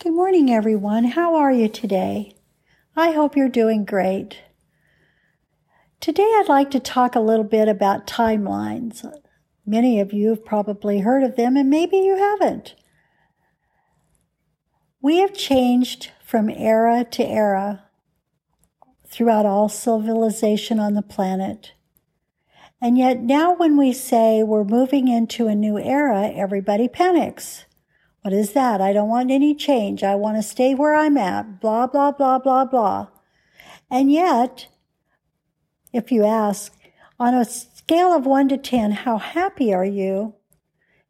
Good morning, everyone. How are you today? I hope you're doing great. Today, I'd like to talk a little bit about timelines. Many of you have probably heard of them, and maybe you haven't. We have changed from era to era throughout all civilization on the planet. And yet, now when we say we're moving into a new era, everybody panics. What is that? I don't want any change. I want to stay where I'm at. Blah, blah, blah, blah, blah. And yet, if you ask, on a scale of one to 10, how happy are you?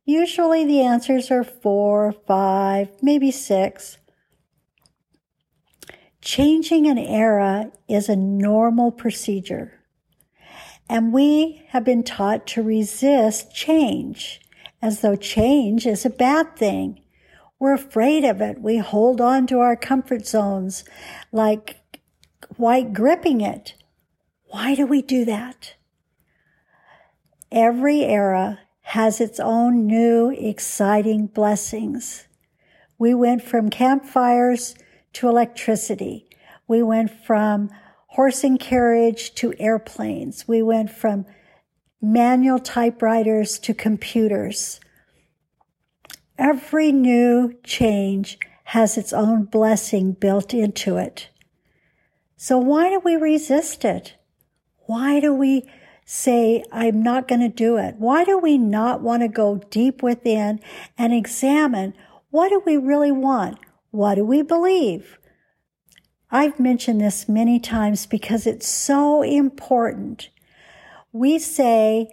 Usually the answers are four, five, maybe six. Changing an era is a normal procedure. And we have been taught to resist change as though change is a bad thing. We're afraid of it. We hold on to our comfort zones like white gripping it. Why do we do that? Every era has its own new, exciting blessings. We went from campfires to electricity. We went from horse and carriage to airplanes. We went from manual typewriters to computers. Every new change has its own blessing built into it. So why do we resist it? Why do we say, I'm not going to do it? Why do we not want to go deep within and examine what do we really want? What do we believe? I've mentioned this many times because it's so important. We say,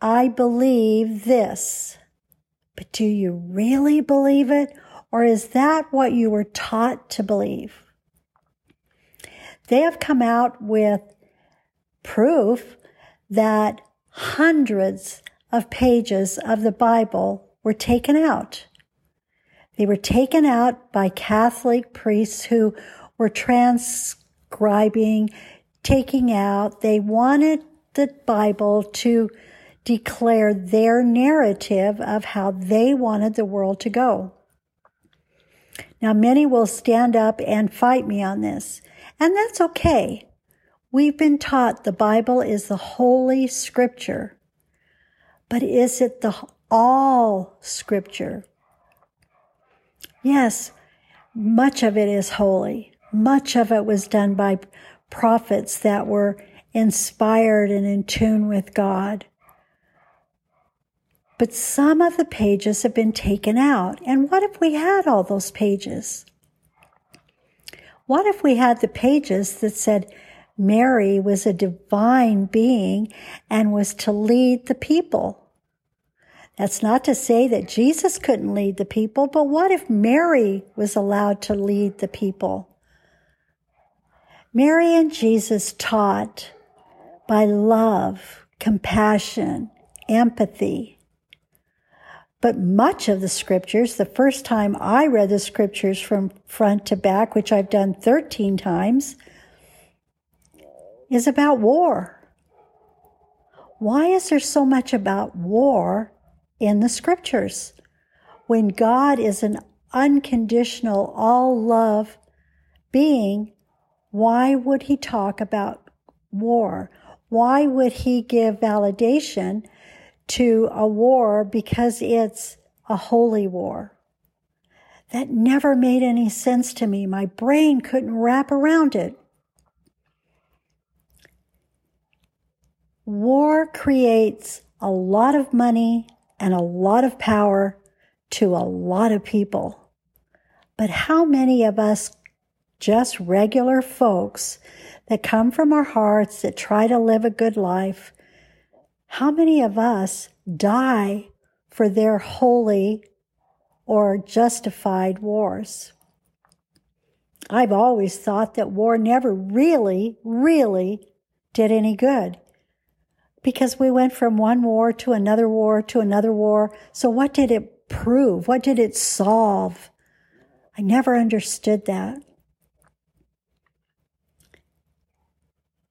I believe this. But do you really believe it? Or is that what you were taught to believe? They have come out with proof that hundreds of pages of the Bible were taken out. They were taken out by Catholic priests who were transcribing, taking out. They wanted the Bible to declare their narrative of how they wanted the world to go. Now, many will stand up and fight me on this, and that's okay. We've been taught the Bible is the holy scripture, but is it the all scripture? Yes, much of it is holy. Much of it was done by prophets that were inspired and in tune with God. But some of the pages have been taken out. And what if we had all those pages? What if we had the pages that said Mary was a divine being and was to lead the people? That's not to say that Jesus couldn't lead the people, but what if Mary was allowed to lead the people? Mary and Jesus taught by love, compassion, empathy, but much of the scriptures, the first time I read the scriptures from front to back, which I've done 13 times, is about war. Why is there so much about war in the scriptures? When God is an unconditional, all love being, why would he talk about war? Why would he give validation to a war because it's a holy war. That never made any sense to me. My brain couldn't wrap around it. War creates a lot of money and a lot of power to a lot of people. But how many of us, just regular folks that come from our hearts, that try to live a good life, how many of us die for their holy or justified wars? I've always thought that war never really, really did any good because we went from one war to another war to another war. So what did it prove? What did it solve? I never understood that.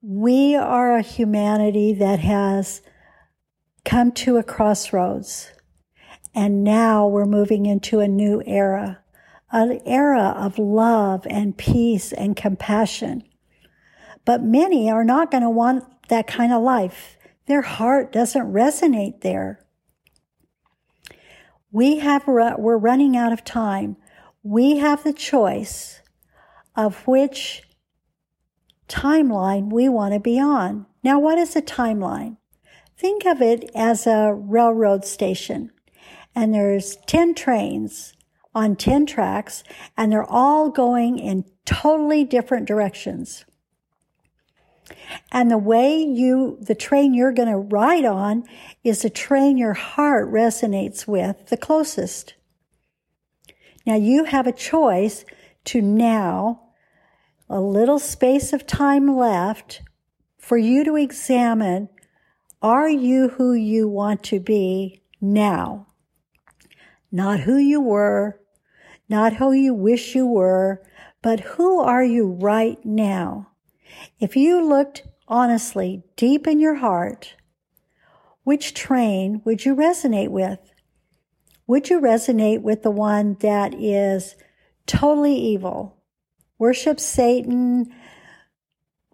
We are a humanity that has come to a crossroads. And now we're moving into a new era, an era of love and peace and compassion. But many are not going to want that kind of life. Their heart doesn't resonate there. We have, we're running out of time. We have the choice of which timeline we want to be on. Now, what is a timeline? Think of it as a railroad station and there's 10 trains on 10 tracks and they're all going in totally different directions. And the way you, the train you're going to ride on is the train your heart resonates with the closest. Now you have a choice to now, a little space of time left for you to examine are you who you want to be now? Not who you were, not who you wish you were, but who are you right now? If you looked honestly deep in your heart, which train would you resonate with? Would you resonate with the one that is totally evil, worships Satan,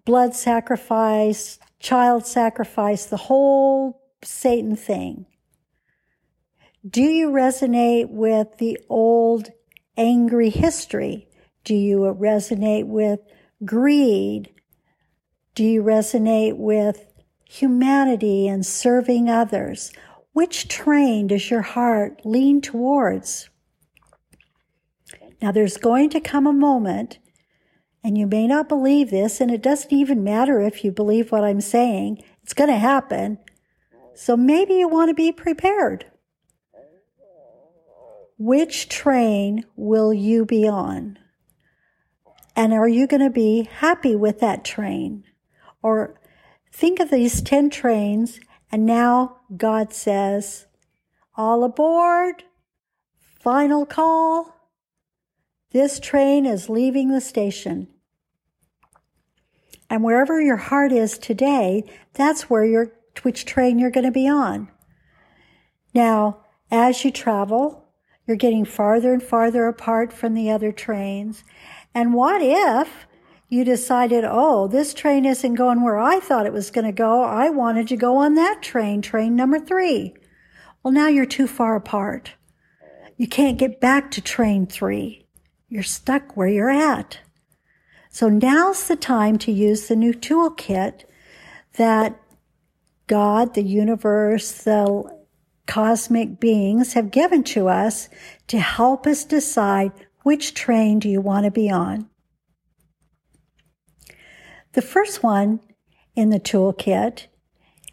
blood sacrifice, child sacrifice, the whole Satan thing. Do you resonate with the old angry history? Do you resonate with greed? Do you resonate with humanity and serving others? Which train does your heart lean towards? Now, there's going to come a moment and you may not believe this, and it doesn't even matter if you believe what I'm saying. It's going to happen. So maybe you want to be prepared. Which train will you be on? And are you going to be happy with that train? Or think of these 10 trains, and now God says, All aboard, final call. This train is leaving the station. And wherever your heart is today, that's where your which train you're going to be on. Now, as you travel, you're getting farther and farther apart from the other trains. And what if you decided, oh, this train isn't going where I thought it was going to go. I wanted to go on that train, train number three. Well, now you're too far apart. You can't get back to train three. You're stuck where you're at. So now's the time to use the new toolkit that God, the universe, the cosmic beings have given to us to help us decide which train do you want to be on. The first one in the toolkit,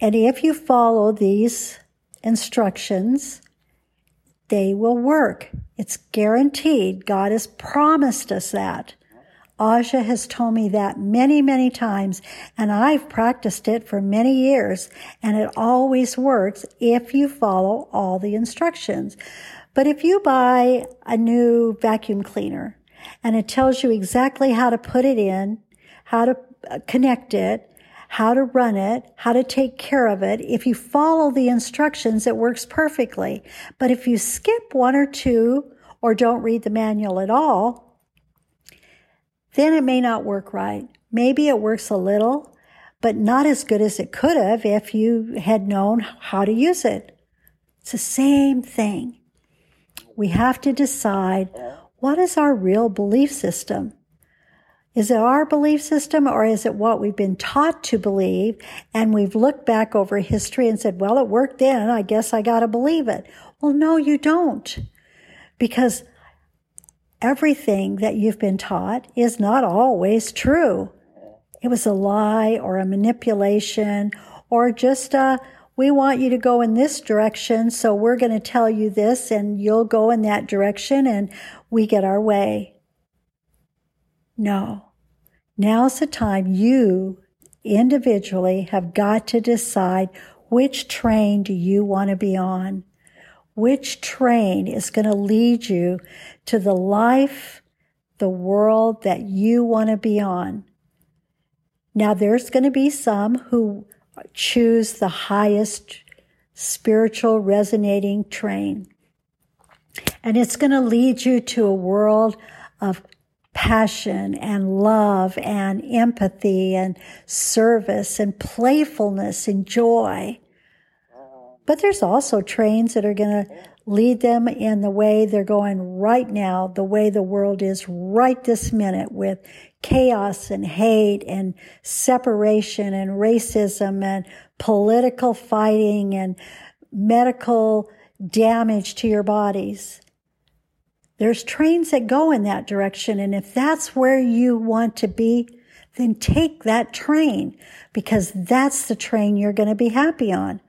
and if you follow these instructions, they will work. It's guaranteed. God has promised us that. Aja has told me that many, many times, and I've practiced it for many years, and it always works if you follow all the instructions. But if you buy a new vacuum cleaner and it tells you exactly how to put it in, how to uh, connect it, how to run it, how to take care of it. If you follow the instructions, it works perfectly. But if you skip one or two or don't read the manual at all, then it may not work right. Maybe it works a little, but not as good as it could have if you had known how to use it. It's the same thing. We have to decide what is our real belief system? Is it our belief system or is it what we've been taught to believe and we've looked back over history and said, well, it worked then. I guess I got to believe it. Well, no, you don't. Because everything that you've been taught is not always true. It was a lie or a manipulation or just a, we want you to go in this direction, so we're going to tell you this and you'll go in that direction and we get our way. No. Now's the time you individually have got to decide which train do you want to be on? Which train is going to lead you to the life, the world that you want to be on? Now, there's going to be some who choose the highest spiritual resonating train. And it's going to lead you to a world of passion and love and empathy and service and playfulness and joy. But there's also trains that are going to lead them in the way they're going right now, the way the world is right this minute with chaos and hate and separation and racism and political fighting and medical damage to your bodies. There's trains that go in that direction. And if that's where you want to be, then take that train because that's the train you're going to be happy on.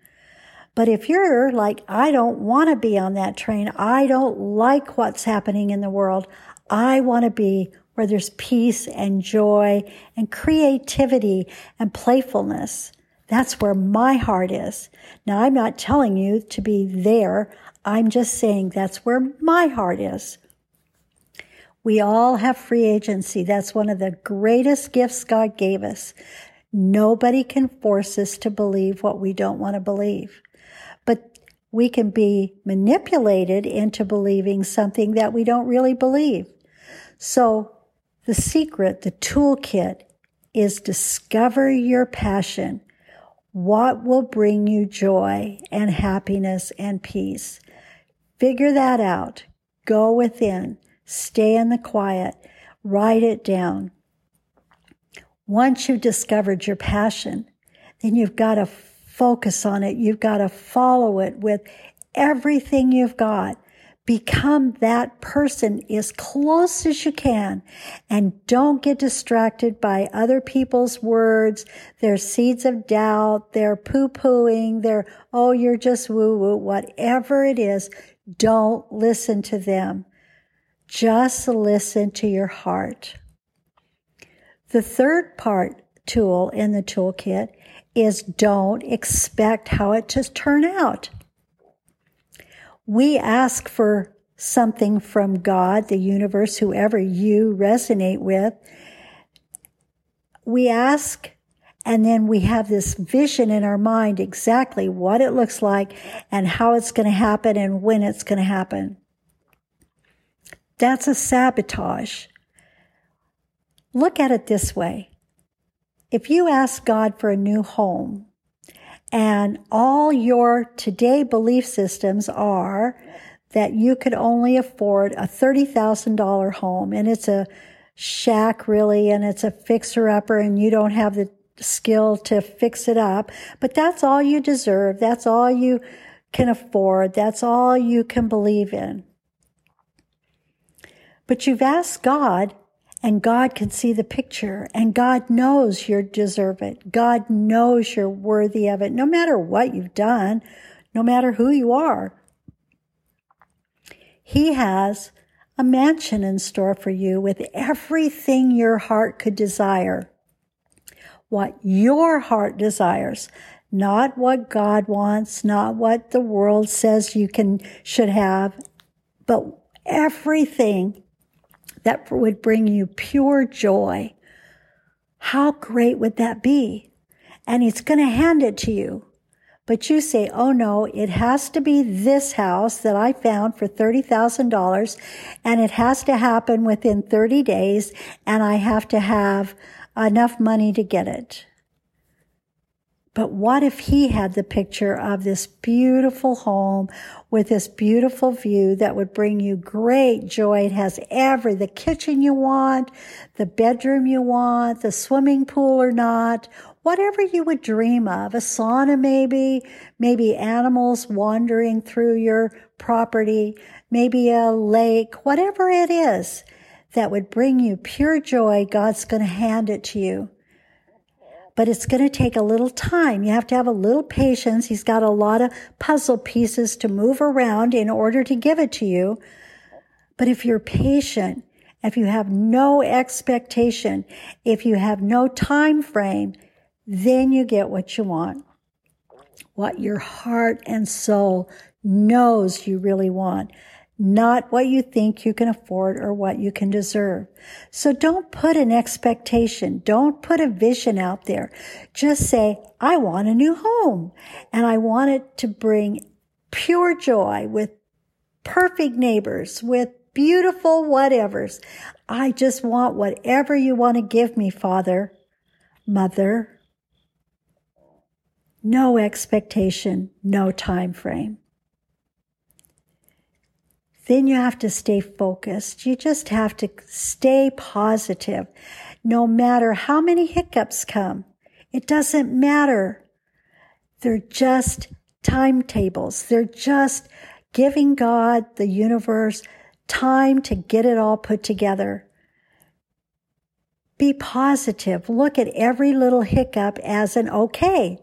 But if you're like, I don't want to be on that train. I don't like what's happening in the world. I want to be where there's peace and joy and creativity and playfulness. That's where my heart is. Now, I'm not telling you to be there. I'm just saying that's where my heart is. We all have free agency. That's one of the greatest gifts God gave us. Nobody can force us to believe what we don't want to believe we can be manipulated into believing something that we don't really believe. So the secret, the toolkit is discover your passion. What will bring you joy and happiness and peace? Figure that out. Go within. Stay in the quiet. Write it down. Once you've discovered your passion, then you've got to focus on it. You've got to follow it with everything you've got. Become that person as close as you can and don't get distracted by other people's words, their seeds of doubt, their poo pooing, their, oh, you're just woo woo, whatever it is. Don't listen to them. Just listen to your heart. The third part tool in the toolkit is don't expect how it to turn out. We ask for something from God, the universe, whoever you resonate with. We ask and then we have this vision in our mind exactly what it looks like and how it's going to happen and when it's going to happen. That's a sabotage. Look at it this way. If you ask God for a new home and all your today belief systems are that you could only afford a $30,000 home and it's a shack really and it's a fixer upper and you don't have the skill to fix it up, but that's all you deserve. That's all you can afford. That's all you can believe in. But you've asked God and God can see the picture and God knows you deserve it. God knows you're worthy of it, no matter what you've done, no matter who you are. He has a mansion in store for you with everything your heart could desire. What your heart desires, not what God wants, not what the world says you can, should have, but everything that would bring you pure joy. How great would that be? And He's going to hand it to you. But you say, oh no, it has to be this house that I found for $30,000 and it has to happen within 30 days and I have to have enough money to get it. But what if he had the picture of this beautiful home with this beautiful view that would bring you great joy? It has every, the kitchen you want, the bedroom you want, the swimming pool or not, whatever you would dream of, a sauna maybe, maybe animals wandering through your property, maybe a lake, whatever it is that would bring you pure joy, God's going to hand it to you but it's going to take a little time. You have to have a little patience. He's got a lot of puzzle pieces to move around in order to give it to you. But if you're patient, if you have no expectation, if you have no time frame, then you get what you want. What your heart and soul knows you really want not what you think you can afford or what you can deserve. So don't put an expectation. Don't put a vision out there. Just say, I want a new home and I want it to bring pure joy with perfect neighbors with beautiful whatevers. I just want whatever you want to give me, Father, Mother. No expectation, no time frame. Then you have to stay focused. You just have to stay positive. No matter how many hiccups come, it doesn't matter. They're just timetables. They're just giving God, the universe, time to get it all put together. Be positive. Look at every little hiccup as an okay.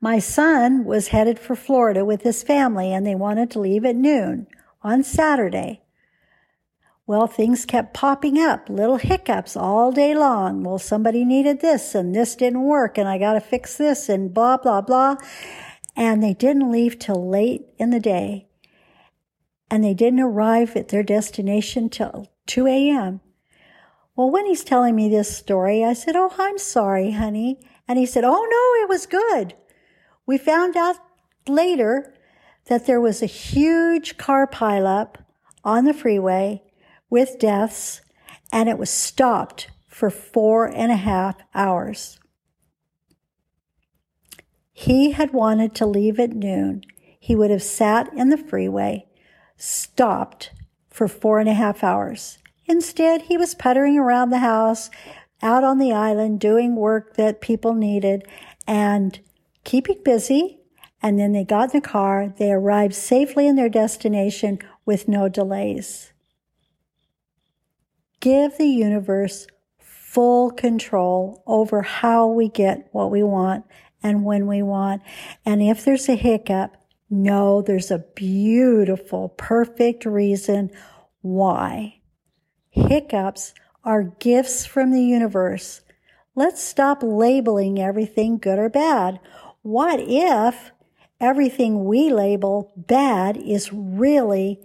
My son was headed for Florida with his family and they wanted to leave at noon on Saturday. Well, things kept popping up, little hiccups all day long. Well, somebody needed this and this didn't work and I got to fix this and blah, blah, blah. And they didn't leave till late in the day. And they didn't arrive at their destination till 2 a.m. Well, when he's telling me this story, I said, Oh, I'm sorry, honey. And he said, Oh, no, it was good. We found out later that there was a huge car pileup on the freeway with deaths, and it was stopped for four and a half hours. He had wanted to leave at noon. He would have sat in the freeway, stopped for four and a half hours. Instead, he was puttering around the house, out on the island, doing work that people needed, and keeping busy. And then they got in the car. They arrived safely in their destination with no delays. Give the universe full control over how we get what we want and when we want. And if there's a hiccup, know there's a beautiful, perfect reason why. Hiccups are gifts from the universe. Let's stop labeling everything good or bad. What if everything we label bad is really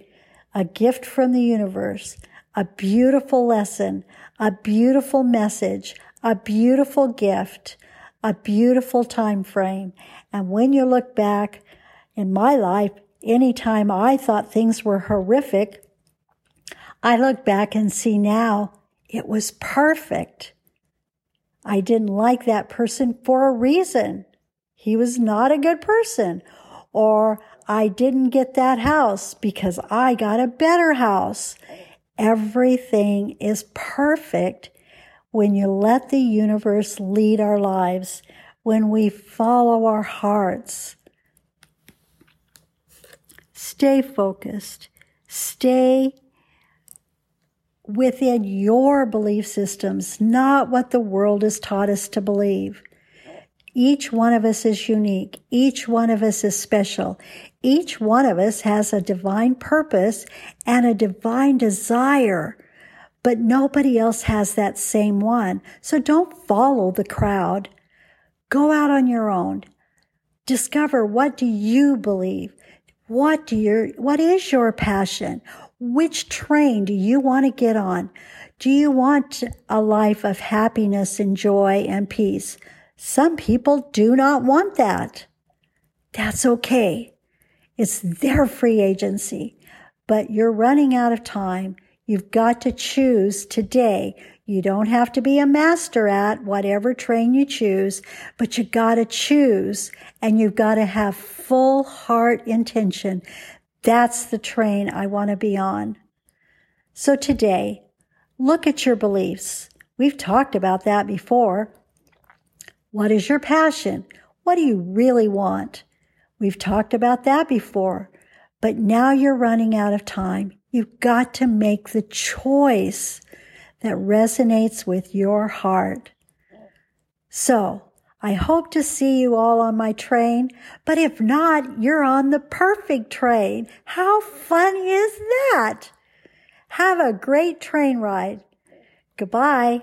a gift from the universe, a beautiful lesson, a beautiful message, a beautiful gift, a beautiful time frame. And when you look back in my life, anytime I thought things were horrific, I look back and see now it was perfect. I didn't like that person for a reason he was not a good person. Or I didn't get that house because I got a better house. Everything is perfect when you let the universe lead our lives, when we follow our hearts. Stay focused. Stay within your belief systems, not what the world has taught us to believe. Each one of us is unique. Each one of us is special. Each one of us has a divine purpose and a divine desire, but nobody else has that same one. So don't follow the crowd. Go out on your own. Discover what do you believe? What do your, what is your passion? Which train do you want to get on? Do you want a life of happiness and joy and peace? Some people do not want that. That's okay. It's their free agency, but you're running out of time. You've got to choose today. You don't have to be a master at whatever train you choose, but you got to choose and you've got to have full heart intention. That's the train I want to be on. So today, look at your beliefs. We've talked about that before. What is your passion? What do you really want? We've talked about that before, but now you're running out of time. You've got to make the choice that resonates with your heart. So I hope to see you all on my train, but if not, you're on the perfect train. How fun is that? Have a great train ride. Goodbye.